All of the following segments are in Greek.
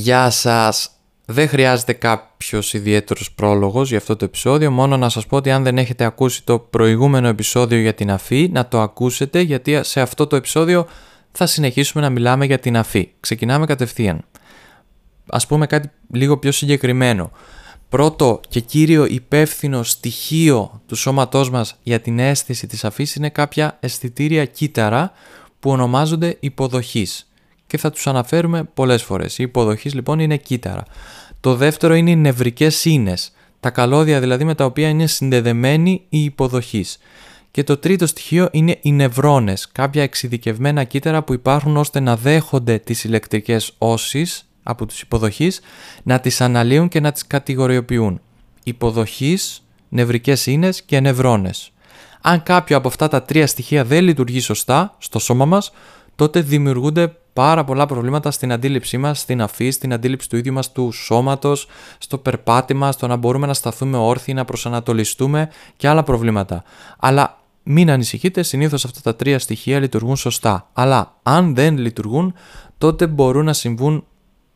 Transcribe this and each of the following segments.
Γεια σας! Δεν χρειάζεται κάποιος ιδιαίτερος πρόλογος για αυτό το επεισόδιο. Μόνο να σας πω ότι αν δεν έχετε ακούσει το προηγούμενο επεισόδιο για την αφή, να το ακούσετε γιατί σε αυτό το επεισόδιο θα συνεχίσουμε να μιλάμε για την αφή. Ξεκινάμε κατευθείαν. Α πούμε κάτι λίγο πιο συγκεκριμένο. Πρώτο και κύριο υπεύθυνο στοιχείο του σώματός μας για την αίσθηση της αφής είναι κάποια αισθητήρια κύτταρα που ονομάζονται υποδοχής και θα τους αναφέρουμε πολλές φορές. Η υποδοχής λοιπόν είναι κύτταρα. Το δεύτερο είναι οι νευρικές ίνες, τα καλώδια δηλαδή με τα οποία είναι συνδεδεμένη η υποδοχής. Και το τρίτο στοιχείο είναι οι νευρώνες, κάποια εξειδικευμένα κύτταρα που υπάρχουν ώστε να δέχονται τις ηλεκτρικές όσεις από τους υποδοχείς, να τις αναλύουν και να τις κατηγοριοποιούν. Υποδοχής, νευρικές ίνες και νευρώνες. Αν κάποιο από αυτά τα τρία στοιχεία δεν λειτουργεί σωστά στο σώμα μας, τότε δημιουργούνται πάρα πολλά προβλήματα στην αντίληψή μας, στην αφή, στην αντίληψη του ίδιου μας του σώματος, στο περπάτημα, στο να μπορούμε να σταθούμε όρθιοι, να προσανατολιστούμε και άλλα προβλήματα. Αλλά μην ανησυχείτε, συνήθως αυτά τα τρία στοιχεία λειτουργούν σωστά. Αλλά αν δεν λειτουργούν, τότε μπορούν να συμβούν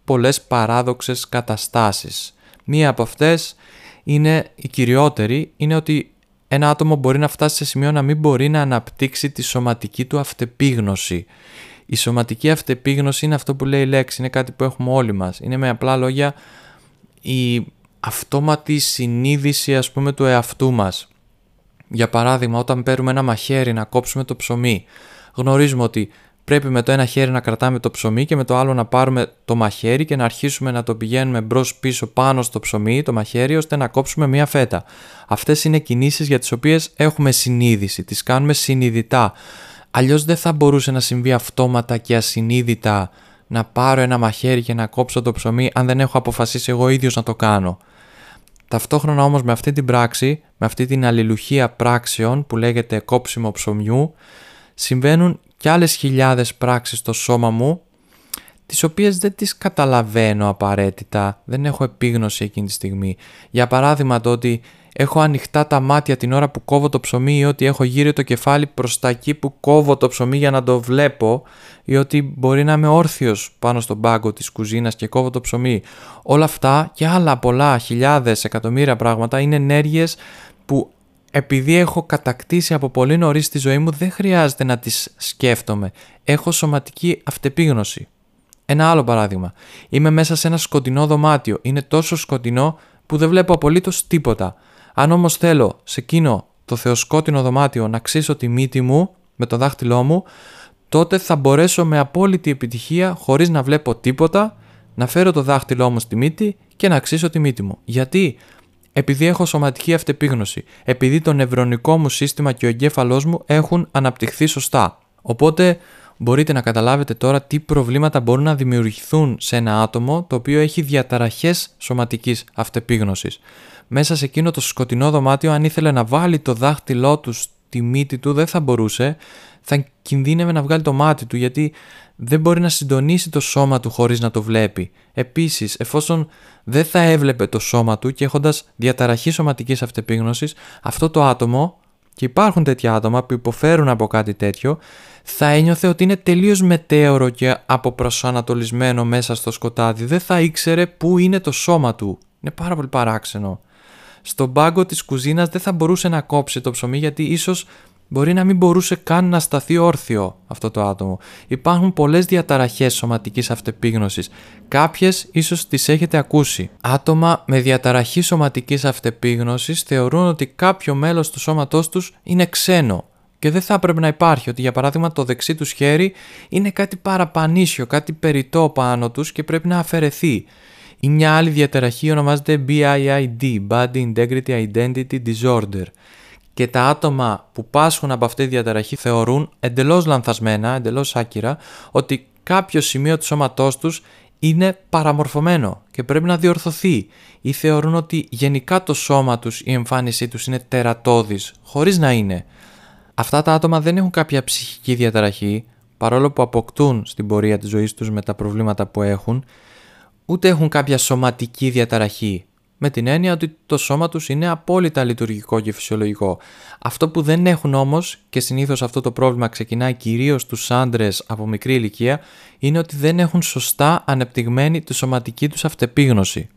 πολλές παράδοξες καταστάσεις. Μία από αυτές είναι η κυριότερη, είναι ότι ένα άτομο μπορεί να φτάσει σε σημείο να μην μπορεί να αναπτύξει τη σωματική του αυτεπίγνωση. Η σωματική αυτεπίγνωση είναι αυτό που λέει η λέξη, είναι κάτι που έχουμε όλοι μας. Είναι με απλά λόγια η αυτόματη συνείδηση ας πούμε του εαυτού μας. Για παράδειγμα όταν παίρνουμε ένα μαχαίρι να κόψουμε το ψωμί γνωρίζουμε ότι πρέπει με το ένα χέρι να κρατάμε το ψωμί και με το άλλο να πάρουμε το μαχαίρι και να αρχίσουμε να το πηγαίνουμε μπρος πίσω πάνω στο ψωμί, το μαχαίρι, ώστε να κόψουμε μία φέτα. Αυτές είναι κινήσεις για τις οποίες έχουμε συνείδηση, τις κάνουμε συνειδητά. Αλλιώς δεν θα μπορούσε να συμβεί αυτόματα και ασυνείδητα να πάρω ένα μαχαίρι και να κόψω το ψωμί αν δεν έχω αποφασίσει εγώ ίδιος να το κάνω. Ταυτόχρονα όμως με αυτή την πράξη, με αυτή την αλληλουχία πράξεων που λέγεται κόψιμο ψωμιού, συμβαίνουν και άλλες χιλιάδες πράξεις στο σώμα μου τις οποίες δεν τις καταλαβαίνω απαραίτητα, δεν έχω επίγνωση εκείνη τη στιγμή. Για παράδειγμα το ότι έχω ανοιχτά τα μάτια την ώρα που κόβω το ψωμί ή ότι έχω γύρει το κεφάλι προς τα εκεί που κόβω το ψωμί για να το βλέπω ή ότι μπορεί να είμαι όρθιος πάνω στον πάγκο της κουζίνας και κόβω το ψωμί. Όλα αυτά και άλλα πολλά χιλιάδες εκατομμύρια πράγματα είναι ενέργειες που επειδή έχω κατακτήσει από πολύ νωρίς τη ζωή μου, δεν χρειάζεται να τις σκέφτομαι. Έχω σωματική αυτεπίγνωση. Ένα άλλο παράδειγμα. Είμαι μέσα σε ένα σκοτεινό δωμάτιο. Είναι τόσο σκοτεινό που δεν βλέπω απολύτως τίποτα. Αν όμως θέλω σε εκείνο το θεοσκότεινο δωμάτιο να ξύσω τη μύτη μου με το δάχτυλό μου, τότε θα μπορέσω με απόλυτη επιτυχία, χωρίς να βλέπω τίποτα, να φέρω το δάχτυλό μου στη μύτη και να ξύσω τη μύτη μου. Γιατί; Επειδή έχω σωματική αυτεπίγνωση, επειδή το νευρονικό μου σύστημα και ο εγκέφαλός μου έχουν αναπτυχθεί σωστά. Οπότε μπορείτε να καταλάβετε τώρα τι προβλήματα μπορούν να δημιουργηθούν σε ένα άτομο το οποίο έχει διαταραχές σωματικής αυτεπίγνωσης. Μέσα σε εκείνο το σκοτεινό δωμάτιο αν ήθελε να βάλει το δάχτυλό του στη μύτη του δεν θα μπορούσε, θα κινδύνευε να βγάλει το μάτι του γιατί δεν μπορεί να συντονίσει το σώμα του χωρίς να το βλέπει. Επίσης, εφόσον δεν θα έβλεπε το σώμα του και έχοντας διαταραχή σωματικής αυτεπίγνωσης, αυτό το άτομο, και υπάρχουν τέτοια άτομα που υποφέρουν από κάτι τέτοιο, θα ένιωθε ότι είναι τελείως μετέωρο και αποπροσανατολισμένο μέσα στο σκοτάδι. Δεν θα ήξερε πού είναι το σώμα του. Είναι πάρα πολύ παράξενο. Στον πάγκο της κουζίνας δεν θα μπορούσε να κόψει το ψωμί γιατί ίσως μπορεί να μην μπορούσε καν να σταθεί όρθιο αυτό το άτομο. Υπάρχουν πολλές διαταραχές σωματικής αυτεπίγνωσης. Κάποιες ίσως τις έχετε ακούσει. Άτομα με διαταραχή σωματικής αυτεπίγνωσης θεωρούν ότι κάποιο μέλος του σώματός τους είναι ξένο και δεν θα έπρεπε να υπάρχει. Ότι για παράδειγμα το δεξί τους χέρι είναι κάτι παραπανίσιο, κάτι περιττό πάνω τους και πρέπει να αφαιρεθεί. Ή μια άλλη διαταραχή ονομάζεται BIID, Body Integrity Identity Disorder και τα άτομα που πάσχουν από αυτή τη διαταραχή θεωρούν εντελώς λανθασμένα, εντελώς άκυρα, ότι κάποιο σημείο του σώματός τους είναι παραμορφωμένο και πρέπει να διορθωθεί ή θεωρούν ότι γενικά το σώμα τους, η εμφάνισή τους είναι τερατώδης, χωρίς να είναι. Αυτά τα άτομα δεν έχουν κάποια ψυχική διαταραχή, παρόλο που αποκτούν στην πορεία της ζωής τους με τα προβλήματα που έχουν, ούτε έχουν κάποια σωματική διαταραχή, με την έννοια ότι το σώμα τους είναι απόλυτα λειτουργικό και φυσιολογικό. Αυτό που δεν έχουν όμως, και συνήθως αυτό το πρόβλημα ξεκινάει κυρίως στους άντρες από μικρή ηλικία, είναι ότι δεν έχουν σωστά ανεπτυγμένη τη σωματική τους αυτεπίγνωση.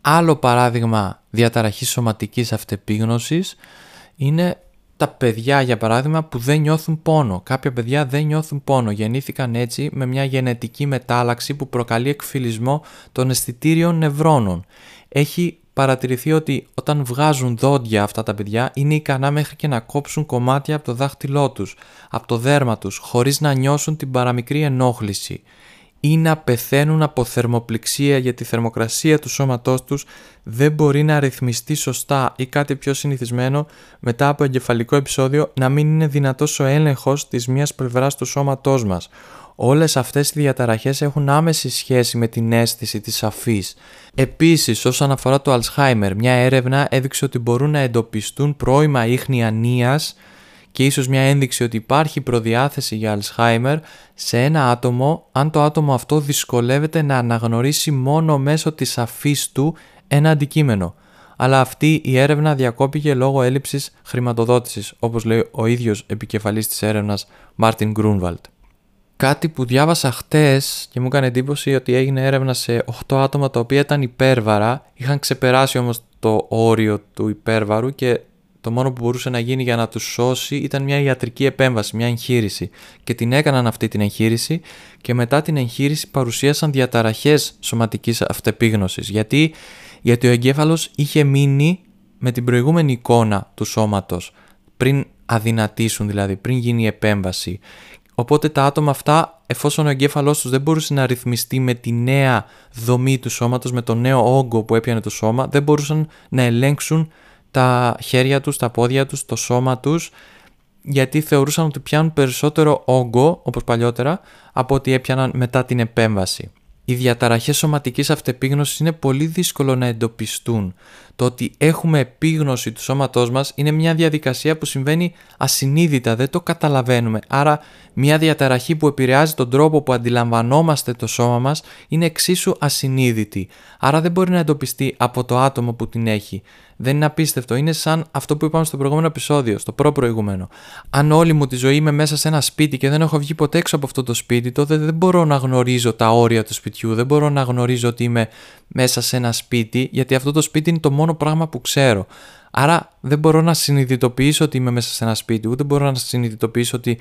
Άλλο παράδειγμα διαταραχής σωματικής αυτεπίγνωσης είναι τα παιδιά για παράδειγμα που δεν νιώθουν πόνο. Κάποια παιδιά δεν νιώθουν πόνο. Γεννήθηκαν έτσι με μια γενετική μετάλλαξη που προκαλεί εκφυλισμό των αισθητήριων νευρώνων. Έχει παρατηρηθεί ότι όταν βγάζουν δόντια αυτά τα παιδιά είναι ικανά μέχρι και να κόψουν κομμάτια από το δάχτυλό τους, από το δέρμα τους, χωρίς να νιώσουν την παραμικρή ενόχληση ή να πεθαίνουν από θερμοπληξία γιατί η θερμοκρασία του σώματός τους δεν μπορεί να ρυθμιστεί σωστά ή κάτι πιο συνηθισμένο μετά από εγκεφαλικό επεισόδιο να μην είναι δυνατός ο έλεγχος της μίας πλευράς του σώματός μας. Όλες αυτές οι διαταραχές έχουν άμεση σχέση με την αίσθηση της αφής. Επίσης, όσον αφορά το Alzheimer, μια έρευνα έδειξε ότι μπορούν να εντοπιστούν πρώιμα ίχνη ανίας και ίσως μια ένδειξη ότι υπάρχει προδιάθεση για Alzheimer σε ένα άτομο αν το άτομο αυτό δυσκολεύεται να αναγνωρίσει μόνο μέσω της αφής του ένα αντικείμενο. Αλλά αυτή η έρευνα διακόπηκε λόγω έλλειψης χρηματοδότησης, όπως λέει ο ίδιος επικεφαλής της έρευνας Μάρτιν Γκρούνβαλτ. Κάτι που διάβασα χτες και μου έκανε εντύπωση ότι έγινε έρευνα σε 8 άτομα τα οποία ήταν υπέρβαρα, είχαν ξεπεράσει όμως το όριο του υπέρβαρου και το μόνο που μπορούσε να γίνει για να τους σώσει ήταν μια ιατρική επέμβαση, μια εγχείρηση. Και την έκαναν αυτή την εγχείρηση και μετά την εγχείρηση παρουσίασαν διαταραχές σωματικής αυτεπίγνωσης. Γιατί, Γιατί ο εγκέφαλος είχε μείνει με την προηγούμενη εικόνα του σώματος, πριν αδυνατήσουν δηλαδή, πριν γίνει η επέμβαση. Οπότε τα άτομα αυτά, εφόσον ο εγκέφαλός τους δεν μπορούσε να ρυθμιστεί με τη νέα δομή του σώματος, με το νέο όγκο που έπιανε το σώμα, δεν μπορούσαν να ελέγξουν τα χέρια τους, τα πόδια τους, το σώμα τους γιατί θεωρούσαν ότι πιάνουν περισσότερο όγκο, όπως παλιότερα, από ότι έπιαναν μετά την επέμβαση. Οι διαταραχές σωματικής αυτεπίγνωσης είναι πολύ δύσκολο να εντοπιστούν. Το ότι έχουμε επίγνωση του σώματός μας είναι μια διαδικασία που συμβαίνει ασυνείδητα, δεν το καταλαβαίνουμε. Άρα μια διαταραχή που επηρεάζει τον τρόπο που αντιλαμβανόμαστε το σώμα μας είναι εξίσου ασυνείδητη. Άρα δεν μπορεί να εντοπιστεί από το άτομο που την έχει. Δεν είναι απίστευτο. Είναι σαν αυτό που είπαμε στο προηγούμενο επεισόδιο, στο προ-προηγούμενο. Αν όλη μου τη ζωή είμαι μέσα σε ένα σπίτι και δεν έχω βγει ποτέ έξω από αυτό το σπίτι, τότε δεν μπορώ να γνωρίζω τα όρια του σπιτιού, δεν μπορώ να γνωρίζω ότι είμαι μέσα σε ένα σπίτι, γιατί αυτό το σπίτι είναι το μόνο πράγμα που ξέρω. Άρα δεν μπορώ να συνειδητοποιήσω ότι είμαι μέσα σε ένα σπίτι, ούτε μπορώ να συνειδητοποιήσω ότι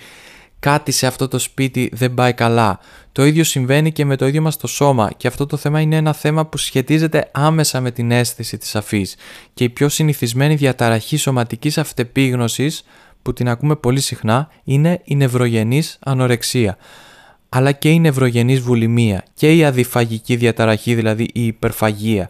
κάτι σε αυτό το σπίτι δεν πάει καλά. Το ίδιο συμβαίνει και με το ίδιο μας το σώμα και αυτό το θέμα είναι ένα θέμα που σχετίζεται άμεσα με την αίσθηση της αφής και η πιο συνηθισμένη διαταραχή σωματικής αυτεπίγνωσης που την ακούμε πολύ συχνά είναι η νευρογενής ανορεξία αλλά και η νευρογενής βουλημία και η αδιφαγική διαταραχή δηλαδή η υπερφαγία.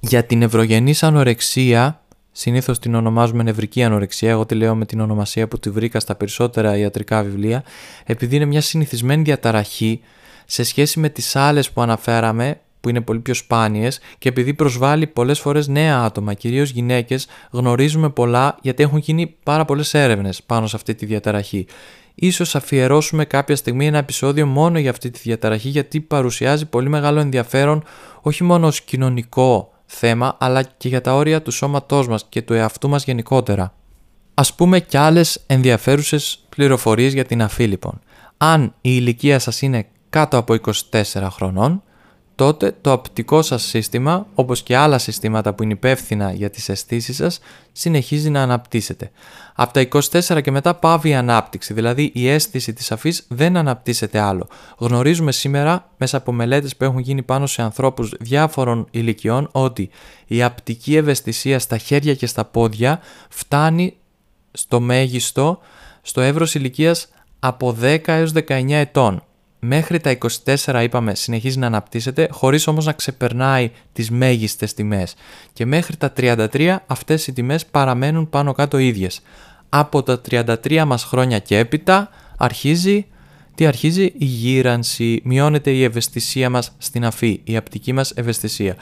Για την νευρογενής ανορεξία Συνήθως την ονομάζουμε νευρική ανορεξία. Εγώ τη λέω με την ονομασία που τη βρήκα στα περισσότερα ιατρικά βιβλία, επειδή είναι μια συνηθισμένη διαταραχή σε σχέση με τις άλλες που αναφέραμε, που είναι πολύ πιο σπάνιες, και επειδή προσβάλλει πολλές φορές νέα άτομα, κυρίως γυναίκες, γνωρίζουμε πολλά γιατί έχουν γίνει πάρα πολλές έρευνες πάνω σε αυτή τη διαταραχή. Ίσως αφιερώσουμε κάποια στιγμή ένα επεισόδιο μόνο για αυτή τη διαταραχή γιατί παρουσιάζει πολύ μεγάλο ενδιαφέρον όχι μόνο ως κοινωνικό θέμα αλλά και για τα όρια του σώματός μας και του εαυτού μας γενικότερα. Ας πούμε κι άλλες ενδιαφέρουσες πληροφορίες για την αφή λοιπόν. Αν η ηλικία σας είναι κάτω από 24 χρονών, τότε το απτικό σας σύστημα, όπως και άλλα συστήματα που είναι υπεύθυνα για τις αισθήσεις σας, συνεχίζει να αναπτύσσεται. Από τα 24 και μετά πάβει η ανάπτυξη, δηλαδή η αίσθηση της αφής δεν αναπτύσσεται άλλο. Γνωρίζουμε σήμερα, μέσα από μελέτες που έχουν γίνει πάνω σε ανθρώπους διάφορων ηλικιών, ότι η απτική ευαισθησία στα χέρια και στα πόδια φτάνει στο μέγιστο στο εύρος ηλικίας από 10 έως 19 ετών μέχρι τα 24 είπαμε συνεχίζει να αναπτύσσεται χωρίς όμως να ξεπερνάει τις μέγιστες τιμές και μέχρι τα 33 αυτές οι τιμές παραμένουν πάνω κάτω ίδιες. Από τα 33 μας χρόνια και έπειτα αρχίζει τι αρχίζει; Η γύρανση, μειώνεται η ευαισθησία μας στην αφή, η απτική μας ευαισθησία.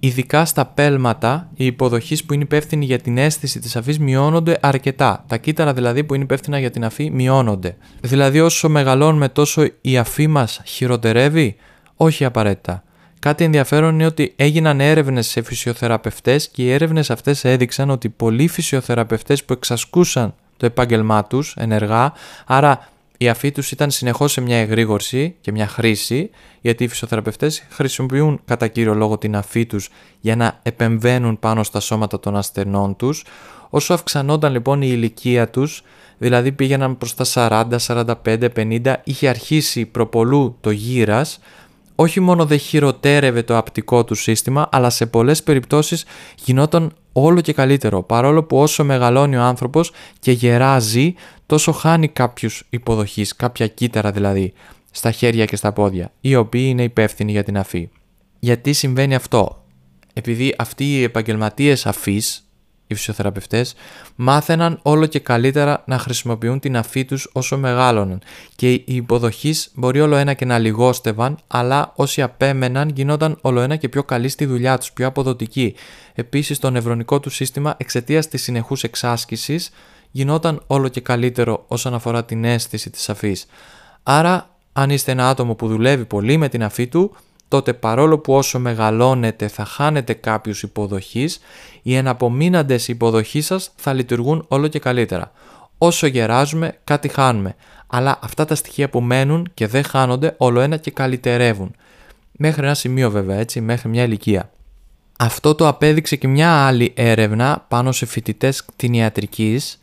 Ειδικά στα πέλματα, οι υποδοχή που είναι υπεύθυνοι για την αίσθηση της αφής μειώνονται αρκετά. Τα κύτταρα δηλαδή που είναι υπεύθυνα για την αφή μειώνονται. Δηλαδή, όσο μεγαλώνουμε, τόσο η αφή μας χειροτερεύει, όχι απαραίτητα. Κάτι ενδιαφέρον είναι ότι έγιναν έρευνες σε φυσιοθεραπευτές και οι έρευνες αυτές έδειξαν ότι πολλοί φυσιοθεραπευτές που εξασκούσαν το επάγγελμά τους ενεργά, άρα η αφή τους ήταν συνεχώς σε μια εγρήγορση και μια χρήση, γιατί οι φυσιοθεραπευτές χρησιμοποιούν κατά κύριο λόγο την αφή τους για να επεμβαίνουν πάνω στα σώματα των ασθενών τους. Όσο αυξανόταν λοιπόν η ηλικία τους, δηλαδή πήγαιναν προς τα 40, 45, 50, είχε αρχίσει προπολού το γύρας, όχι μόνο δεν χειροτέρευε το απτικό του σύστημα, αλλά σε πολλές περιπτώσεις γινόταν όλο και καλύτερο, παρόλο που όσο μεγαλώνει ο άνθρωπος και γεράζει, τόσο χάνει κάποιους υποδοχείς, κάποια κύτταρα δηλαδή, στα χέρια και στα πόδια, οι οποίοι είναι υπεύθυνοι για την αφή. Γιατί συμβαίνει αυτό; Επειδή αυτοί οι επαγγελματίες αφής, οι φυσιοθεραπευτές μάθαιναν όλο και καλύτερα να χρησιμοποιούν την αφή τους όσο μεγάλωναν και οι υποδοχείς μπορεί όλο ένα και να λιγόστευαν αλλά όσοι απέμεναν γινόταν όλο ένα και πιο καλοί στη δουλειά τους, πιο αποδοτικοί. Επίσης το νευρονικό του σύστημα εξαιτίας της συνεχούς εξάσκησης γινόταν όλο και καλύτερο όσον αφορά την αίσθηση της αφής. Άρα αν είστε ένα άτομο που δουλεύει πολύ με την αφή του τότε παρόλο που όσο μεγαλώνετε θα χάνετε κάποιους υποδοχείς, οι εναπομείναντες υποδοχείς σας θα λειτουργούν όλο και καλύτερα. Όσο γεράζουμε κάτι χάνουμε, αλλά αυτά τα στοιχεία που μένουν και δεν χάνονται όλο ένα και καλυτερεύουν. Μέχρι ένα σημείο βέβαια έτσι, μέχρι μια ηλικία. Αυτό το απέδειξε και μια άλλη έρευνα πάνω σε φοιτητές κτηνιατρικής.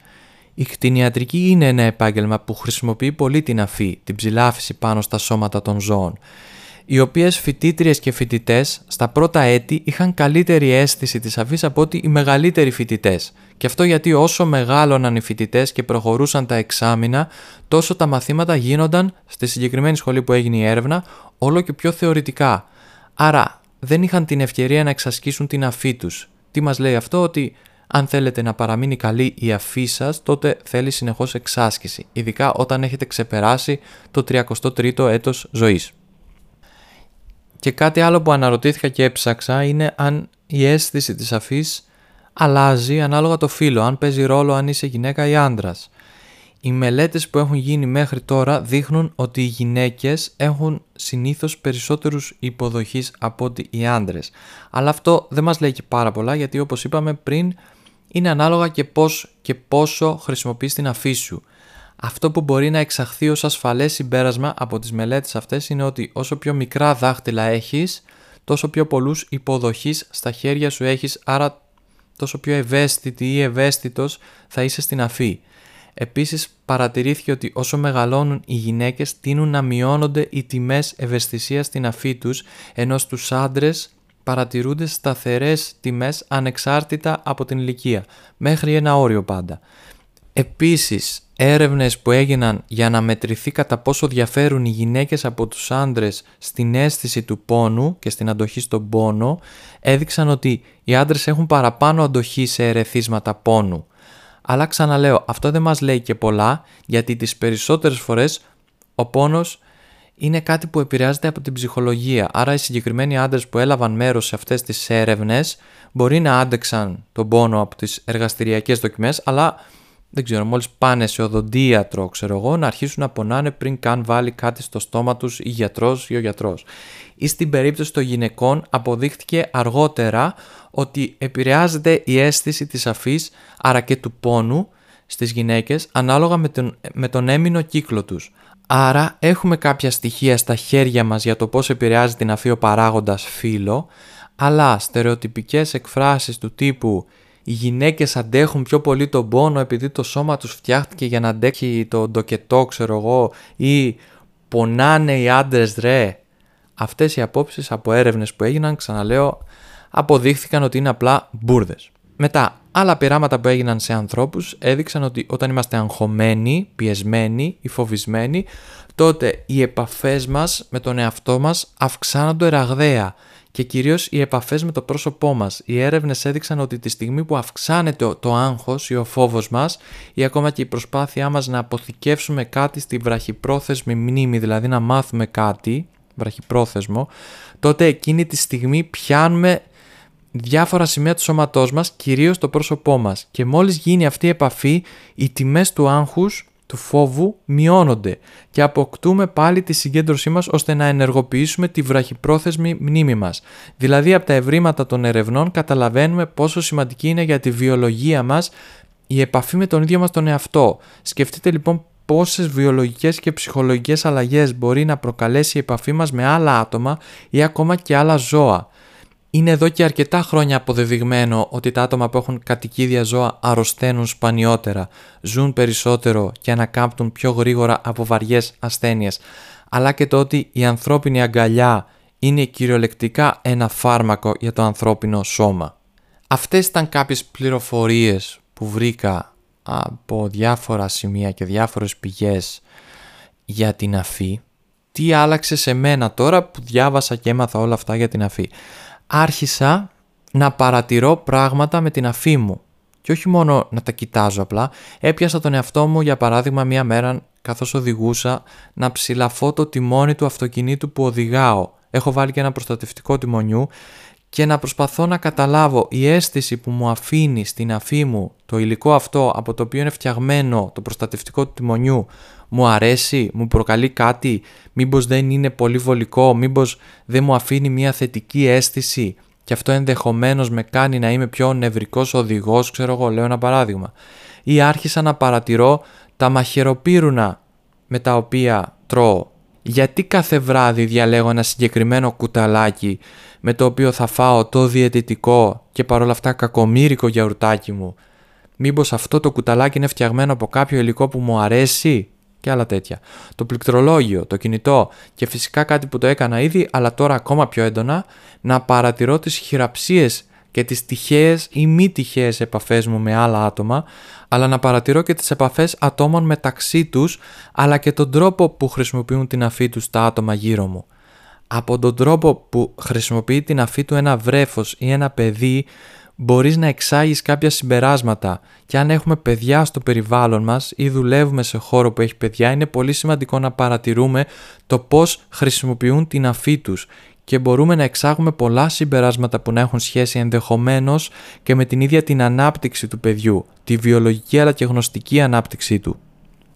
Η κτηνιατρική είναι ένα επάγγελμα που χρησιμοποιεί πολύ την αφή, την ψηλάφιση πάνω στα σώματα των ζώων οι οποίες φοιτήτριες και φοιτητές στα πρώτα έτη είχαν καλύτερη αίσθηση της αφής από ότι οι μεγαλύτεροι φοιτητές. Και αυτό γιατί όσο μεγάλωναν οι φοιτητές και προχωρούσαν τα εξάμεινα, τόσο τα μαθήματα γίνονταν στη συγκεκριμένη σχολή που έγινε η έρευνα όλο και πιο θεωρητικά. Άρα δεν είχαν την ευκαιρία να εξασκήσουν την αφή τους. Τι μας λέει αυτό, ότι αν θέλετε να παραμείνει καλή η αφή σας, τότε θέλει συνεχώς εξάσκηση, ειδικά όταν έχετε ξεπεράσει το 33ο έτος ζωής. Και κάτι άλλο που αναρωτήθηκα και έψαξα είναι αν η αίσθηση της αφής αλλάζει ανάλογα το φύλλο, αν παίζει ρόλο αν είσαι γυναίκα ή άντρας. Οι μελέτες που έχουν γίνει μέχρι τώρα δείχνουν ότι οι γυναίκες έχουν συνήθως περισσότερους υποδοχείς από ότι οι άντρες. Αλλά αυτό δεν μας λέει και πάρα πολλά γιατί όπως είπαμε πριν είναι ανάλογα και πώς και πόσο χρησιμοποιείς την αφή σου. Αυτό που μπορεί να εξαχθεί ως ασφαλές συμπέρασμα από τις μελέτες αυτές είναι ότι όσο πιο μικρά δάχτυλα έχεις, τόσο πιο πολλούς υποδοχείς στα χέρια σου έχεις, άρα τόσο πιο ευαίσθητη ή ευαίσθητος θα είσαι στην αφή. Επίσης παρατηρήθηκε ότι όσο μεγαλώνουν οι γυναίκες τείνουν να μειώνονται οι τιμές ευαισθησίας στην αφή τους, ενώ στους άντρες παρατηρούνται σταθερές τιμές ανεξάρτητα από την ηλικία, μέχρι ένα όριο πάντα. Επίσης, έρευνες που έγιναν για να μετρηθεί κατά πόσο διαφέρουν οι γυναίκες από τους άντρες στην αίσθηση του πόνου και στην αντοχή στον πόνο έδειξαν ότι οι άντρες έχουν παραπάνω αντοχή σε ερεθίσματα πόνου. Αλλά ξαναλέω, αυτό δεν μας λέει και πολλά γιατί τις περισσότερες φορές ο πόνος είναι κάτι που επηρεάζεται από την ψυχολογία. Άρα οι συγκεκριμένοι άντρες που έλαβαν μέρος σε αυτές τις έρευνες μπορεί να άντεξαν τον πόνο από τις εργαστηριακές δοκιμές αλλά δεν ξέρω, μόλις πάνε σε οδοντίατρο, ξέρω εγώ, να αρχίσουν να πονάνε πριν καν βάλει κάτι στο στόμα τους η γιατρός ή ο γιατρός. Ή στην περίπτωση των γυναικών αποδείχτηκε αργότερα ότι επηρεάζεται η αίσθηση της αφής, άρα και του πόνου, στις γυναίκες ανάλογα με τον, με τον έμεινο κύκλο τους. Άρα έχουμε κάποια στοιχεία στα χέρια μας για το πώς επηρεάζει την αφή ο παράγοντας φύλλο, αλλά στερεοτυπικές εκφράσεις του τύπου οι γυναίκες αντέχουν πιο πολύ τον πόνο επειδή το σώμα τους φτιάχτηκε για να αντέχει το ντοκετό ξέρω εγώ ή πονάνε οι άντρες ρε. Αυτές οι απόψεις από έρευνες που έγιναν ξαναλέω αποδείχθηκαν ότι είναι απλά μπουρδες. Μετά, άλλα πειράματα που έγιναν σε ανθρώπους έδειξαν ότι όταν είμαστε αγχωμένοι, πιεσμένοι ή φοβισμένοι, τότε οι επαφές μας με τον εαυτό μας αυξάνονται ραγδαία και κυρίως οι επαφές με το πρόσωπό μας. Οι έρευνες έδειξαν ότι τη στιγμή που αυξάνεται το άγχος ή ο φόβος μας ή ακόμα και η προσπάθειά μας να αποθηκεύσουμε κάτι στη βραχυπρόθεσμη μνήμη, δηλαδή να μάθουμε κάτι, βραχυπρόθεσμο, τότε εκείνη τη στιγμή πιάνουμε διάφορα σημεία του σώματός μας, κυρίως το πρόσωπό μας. Και μόλις γίνει αυτή η επαφή, οι τιμές του άγχους του φόβου μειώνονται και αποκτούμε πάλι τη συγκέντρωσή μας ώστε να ενεργοποιήσουμε τη βραχυπρόθεσμη μνήμη μας. Δηλαδή από τα ευρήματα των ερευνών καταλαβαίνουμε πόσο σημαντική είναι για τη βιολογία μας η επαφή με τον ίδιο μας τον εαυτό. Σκεφτείτε λοιπόν πόσες βιολογικές και ψυχολογικές αλλαγές μπορεί να προκαλέσει η επαφή μας με άλλα άτομα ή ακόμα και άλλα ζώα. Είναι εδώ και αρκετά χρόνια αποδεδειγμένο ότι τα άτομα που έχουν κατοικίδια ζώα αρρωσταίνουν σπανιότερα, ζουν περισσότερο και ανακάμπτουν πιο γρήγορα από βαριές ασθένειες, αλλά και το ότι η ανθρώπινη αγκαλιά είναι κυριολεκτικά ένα φάρμακο για το ανθρώπινο σώμα. Αυτές ήταν κάποιες πληροφορίες που βρήκα από διάφορα σημεία και διάφορες πηγές για την αφή. Τι άλλαξε σε μένα τώρα που διάβασα και έμαθα όλα αυτά για την αφή άρχισα να παρατηρώ πράγματα με την αφή μου. Και όχι μόνο να τα κοιτάζω απλά, έπιασα τον εαυτό μου για παράδειγμα μία μέρα καθώς οδηγούσα να ψηλαφώ το τιμόνι του αυτοκινήτου που οδηγάω. Έχω βάλει και ένα προστατευτικό τιμονιού και να προσπαθώ να καταλάβω η αίσθηση που μου αφήνει στην αφή μου το υλικό αυτό από το οποίο είναι φτιαγμένο το προστατευτικό του τιμονιού μου αρέσει, μου προκαλεί κάτι, μήπως δεν είναι πολύ βολικό, μήπως δεν μου αφήνει μια θετική αίσθηση και αυτό ενδεχομένως με κάνει να είμαι πιο νευρικός οδηγός, ξέρω εγώ, λέω ένα παράδειγμα. Ή άρχισα να παρατηρώ τα μαχαιροπύρουνα με τα οποία τρώω. Γιατί κάθε βράδυ διαλέγω ένα συγκεκριμένο κουταλάκι με το οποίο θα φάω το διαιτητικό και παρόλα αυτά κακομύρικο γιαουρτάκι μου; Μήπως αυτό το κουταλάκι είναι φτιαγμένο από κάποιο υλικό που μου αρέσει; Και άλλα τέτοια. Το πληκτρολόγιο, το κινητό και φυσικά κάτι που το έκανα ήδη αλλά τώρα ακόμα πιο έντονα να παρατηρώ τις χειραψίες και τις τυχαίες ή μη τυχαίες επαφές μου με άλλα άτομα αλλά να παρατηρώ και τις επαφές ατόμων μεταξύ τους αλλά και τον τρόπο που χρησιμοποιούν την αφή τους τα άτομα γύρω μου. Από τον τρόπο που χρησιμοποιεί την αφή του ένα βρέφος ή ένα παιδί μπορείς να εξάγεις κάποια συμπεράσματα. Και αν έχουμε παιδιά στο περιβάλλον μας ή δουλεύουμε σε χώρο που έχει παιδιά είναι πολύ σημαντικό να παρατηρούμε το πώς χρησιμοποιούν την αφή τους. Και μπορούμε να εξάγουμε πολλά συμπεράσματα που να έχουν σχέση ενδεχομένως και με την ίδια την ανάπτυξη του παιδιού, τη βιολογική αλλά και γνωστική ανάπτυξή του.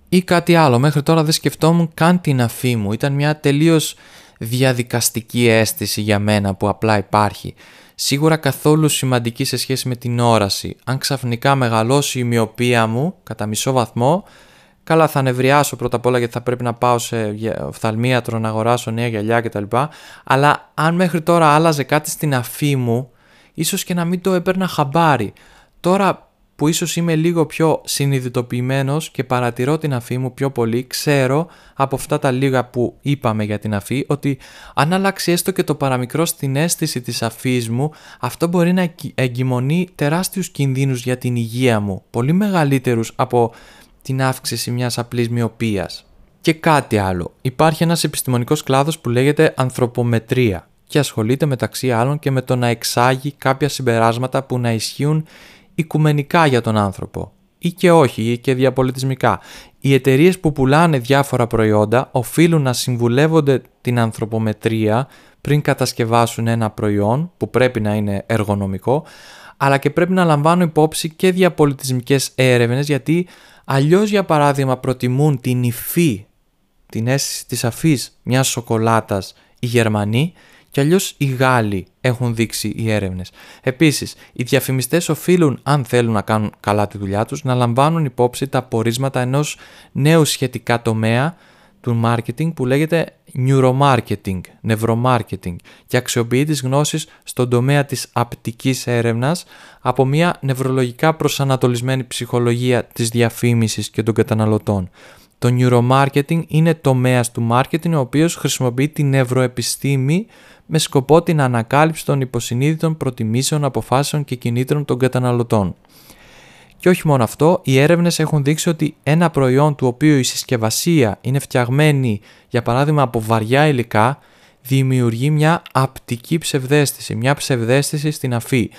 Ή κάτι άλλο, μέχρι τώρα δεν σκεφτόμουν καν την αφή μου, ήταν μια τελείως διαδικαστική αίσθηση για μένα που απλά υπάρχει σίγουρα καθόλου σημαντική σε σχέση με την όραση. Αν ξαφνικά μεγαλώσει η μοιοπία μου κατά μισό βαθμό, καλά θα νευριάσω πρώτα απ' όλα γιατί θα πρέπει να πάω σε οφθαλμίατρο να αγοράσω νέα γυαλιά κτλ. Αλλά αν μέχρι τώρα άλλαζε κάτι στην αφή μου, ίσως και να μην το έπαιρνα χαμπάρι. Τώρα που ίσως είμαι λίγο πιο συνειδητοποιημένος και παρατηρώ την αφή μου πιο πολύ, ξέρω από αυτά τα λίγα που είπαμε για την αφή ότι αν αλλάξει έστω και το παραμικρό στην αίσθηση της αφής μου, αυτό μπορεί να εγκυμονεί τεράστιους κινδύνους για την υγεία μου, πολύ μεγαλύτερους από την αύξηση μιας απλής μοιοπίας. Και κάτι άλλο. Υπάρχει ένας επιστημονικός κλάδος που λέγεται ανθρωπομετρία και ασχολείται μεταξύ άλλων και με το να εξάγει κάποια συμπεράσματα που να ισχύουν οικουμενικά για τον άνθρωπο ή και όχι ή και διαπολιτισμικά. Οι εταιρείες που πουλάνε διάφορα προϊόντα οφείλουν να συμβουλεύονται την ανθρωπομετρία πριν κατασκευάσουν ένα προϊόν που πρέπει να είναι εργονομικό αλλά και πρέπει να λαμβάνουν υπόψη και διαπολιτισμικές έρευνες γιατί αλλιώς για παράδειγμα προτιμούν την υφή, την αίσθηση της αφής μιας σοκολάτας οι Γερμανοί και αλλιώς οι Γάλλοι έχουν δείξει οι έρευνες. Επίσης, οι διαφημιστές οφείλουν, αν θέλουν να κάνουν καλά τη δουλειά τους, να λαμβάνουν υπόψη τα πορίσματα ενός νέου σχετικά τομέα του marketing που λέγεται neuromarketing, νευρομάρκετινγκ και αξιοποιεί τις γνώσεις στον τομέα της απτικής έρευνας από μια νευρολογικά προσανατολισμένη ψυχολογία της διαφήμισης και των καταναλωτών. Το neuromarketing είναι τομέας του marketing ο οποίος χρησιμοποιεί την νευροεπιστήμη με σκοπό την ανακάλυψη των υποσυνείδητων προτιμήσεων, αποφάσεων και κινήτρων των καταναλωτών. Και όχι μόνο αυτό, οι έρευνες έχουν δείξει ότι ένα προϊόν του οποίου η συσκευασία είναι φτιαγμένη για παράδειγμα από βαριά υλικά δημιουργεί μια απτική ψευδέστηση, μια ψευδέστηση στην αφή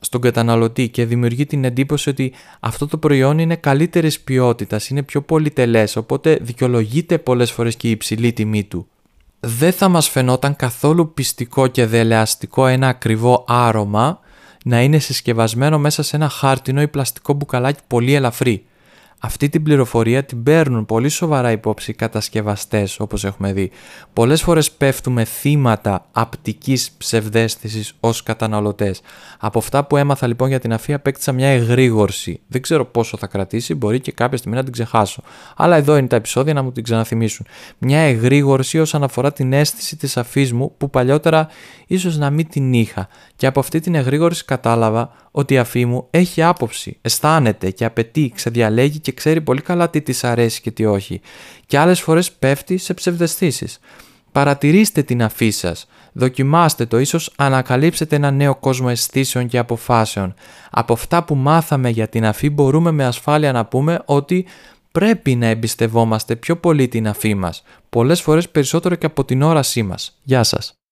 στον καταναλωτή και δημιουργεί την εντύπωση ότι αυτό το προϊόν είναι καλύτερης ποιότητας, είναι πιο πολυτελές, οπότε δικαιολογείται πολλές φορές και η υψηλή τιμή του δεν θα μας φαινόταν καθόλου πιστικό και δελεαστικό ένα ακριβό άρωμα να είναι συσκευασμένο μέσα σε ένα χάρτινο ή πλαστικό μπουκαλάκι πολύ ελαφρύ. Αυτή την πληροφορία την παίρνουν πολύ σοβαρά υπόψη οι κατασκευαστές όπως έχουμε δει. Πολλές φορές πέφτουμε θύματα απτικής ψευδέστησης ως καταναλωτές. Από αυτά που έμαθα λοιπόν για την αφή απέκτησα μια εγρήγορση. Δεν ξέρω πόσο θα κρατήσει, μπορεί και κάποια στιγμή να την ξεχάσω. Αλλά εδώ είναι τα επεισόδια να μου την ξαναθυμίσουν. Μια εγρήγορση όσον αφορά την αίσθηση της αφής μου που παλιότερα ίσως να μην την είχα. Και από αυτή την εγρήγορση κατάλαβα ότι η αφή μου έχει άποψη, αισθάνεται και απαιτεί, ξεδιαλέγει και ξέρει πολύ καλά τι της αρέσει και τι όχι. Και άλλες φορές πέφτει σε ψευδεστήσεις. Παρατηρήστε την αφή σας, δοκιμάστε το, ίσως ανακαλύψετε ένα νέο κόσμο αισθήσεων και αποφάσεων. Από αυτά που μάθαμε για την αφή μπορούμε με ασφάλεια να πούμε ότι πρέπει να εμπιστευόμαστε πιο πολύ την αφή μας, πολλές φορές περισσότερο και από την όρασή μας. Γεια σας!